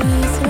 Please.